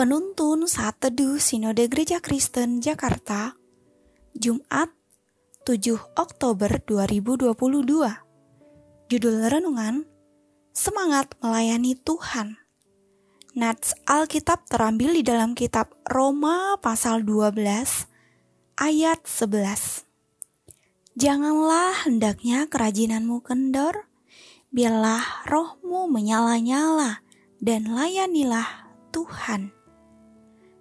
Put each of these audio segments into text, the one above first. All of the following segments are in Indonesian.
Penuntun Saat Teduh Sinode Gereja Kristen Jakarta Jumat 7 Oktober 2022 Judul Renungan Semangat Melayani Tuhan. Nats Alkitab terambil di dalam kitab Roma pasal 12 ayat 11 Janganlah hendaknya kerajinanmu kendor, biarlah rohmu menyala-nyala dan layanilah Tuhan.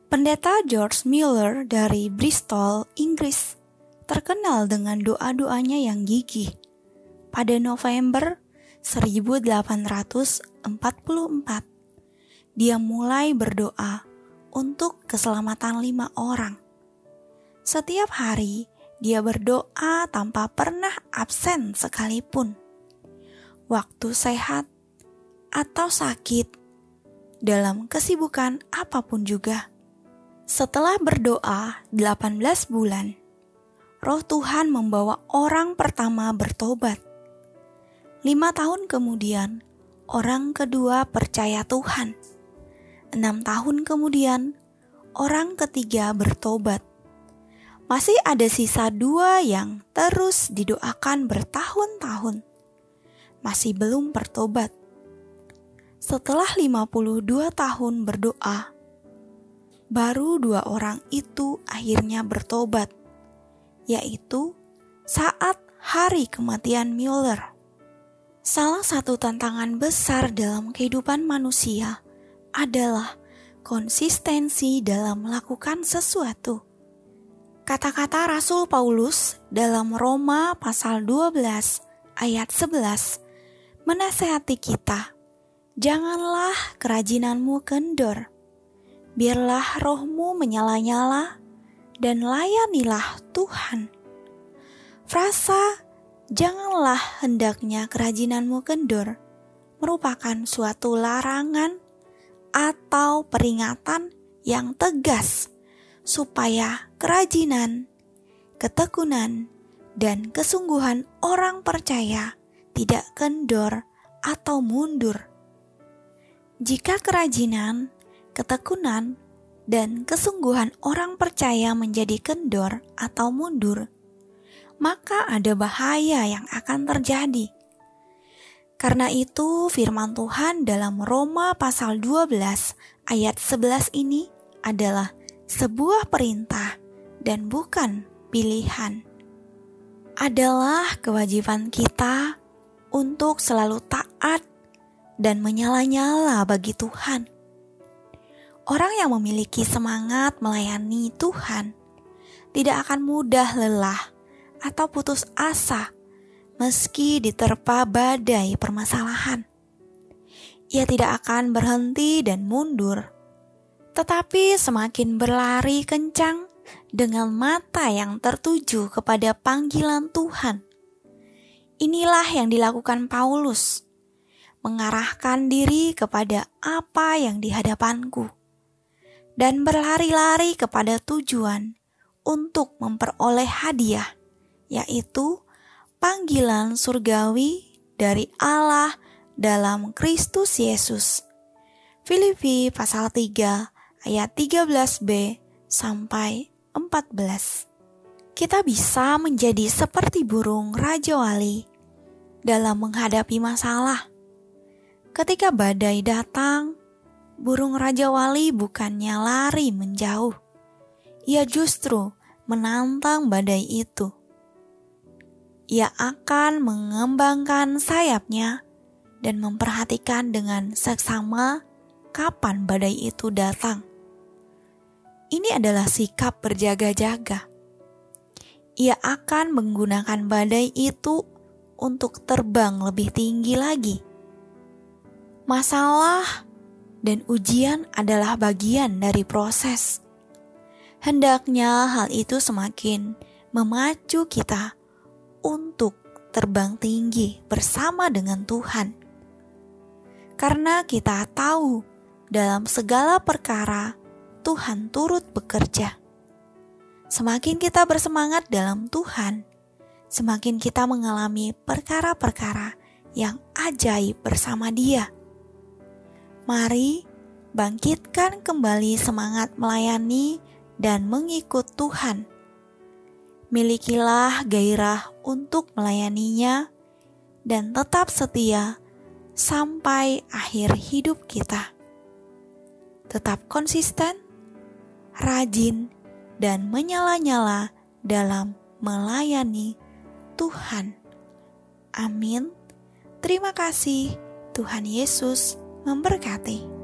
Pendeta George Miller dari Bristol, Inggris, terkenal dengan doa-doanya yang gigih. Pada November 1844, dia mulai berdoa untuk keselamatan lima orang. Setiap hari, dia berdoa tanpa pernah absen sekalipun. Waktu sehat atau sakit, dalam kesibukan apa pun juga setelah berdoa 18 bulan, roh Tuhan membawa orang pertama bertobat. Lima tahun kemudian, orang kedua percaya Tuhan. Enam tahun kemudian, orang ketiga bertobat. Masih ada sisa dua yang terus didoakan bertahun-tahun. Masih belum bertobat. Setelah 52 tahun berdoa, baru dua orang itu akhirnya bertobat, yaitu saat hari kematian Mueller. Salah satu tantangan besar dalam kehidupan manusia adalah konsistensi dalam melakukan sesuatu. Kata-kata Rasul Paulus dalam Roma pasal 12 ayat 11 menasehati kita, janganlah kerajinanmu kendor, biarlah rohmu menyala-nyala dan layanilah Tuhan. Frasa janganlah hendaknya kerajinanmu kendor merupakan suatu larangan atau peringatan yang tegas supaya kerajinan, ketekunan, dan kesungguhan orang percaya tidak kendor atau mundur. Jika kerajinan ketekunan, dan kesungguhan orang percaya menjadi kendor atau mundur, maka ada bahaya yang akan terjadi. Karena itu firman Tuhan dalam Roma pasal 12 ayat 11 ini adalah sebuah perintah dan bukan pilihan. Adalah kewajiban kita untuk selalu taat dan menyala-nyala bagi Tuhan Orang yang memiliki semangat melayani Tuhan tidak akan mudah lelah atau putus asa meski diterpa badai permasalahan. Ia tidak akan berhenti dan mundur, tetapi semakin berlari kencang dengan mata yang tertuju kepada panggilan Tuhan. Inilah yang dilakukan Paulus, mengarahkan diri kepada apa yang di hadapanku dan berlari-lari kepada tujuan untuk memperoleh hadiah, yaitu panggilan surgawi dari Allah dalam Kristus Yesus. Filipi pasal 3 ayat 13b sampai 14. Kita bisa menjadi seperti burung Raja Wali dalam menghadapi masalah. Ketika badai datang, burung Raja Wali bukannya lari menjauh. Ia justru menantang badai itu. Ia akan mengembangkan sayapnya dan memperhatikan dengan seksama kapan badai itu datang. Ini adalah sikap berjaga-jaga. Ia akan menggunakan badai itu untuk terbang lebih tinggi lagi. Masalah dan ujian adalah bagian dari proses. Hendaknya hal itu semakin memacu kita untuk terbang tinggi bersama dengan Tuhan, karena kita tahu dalam segala perkara Tuhan turut bekerja. Semakin kita bersemangat dalam Tuhan, semakin kita mengalami perkara-perkara yang ajaib bersama Dia Mari bangkitkan kembali semangat melayani dan mengikut Tuhan. Milikilah gairah untuk melayaninya dan tetap setia sampai akhir hidup kita. Tetap konsisten, rajin, dan menyala-nyala dalam melayani Tuhan. Amin. Terima kasih, Tuhan Yesus memberkati.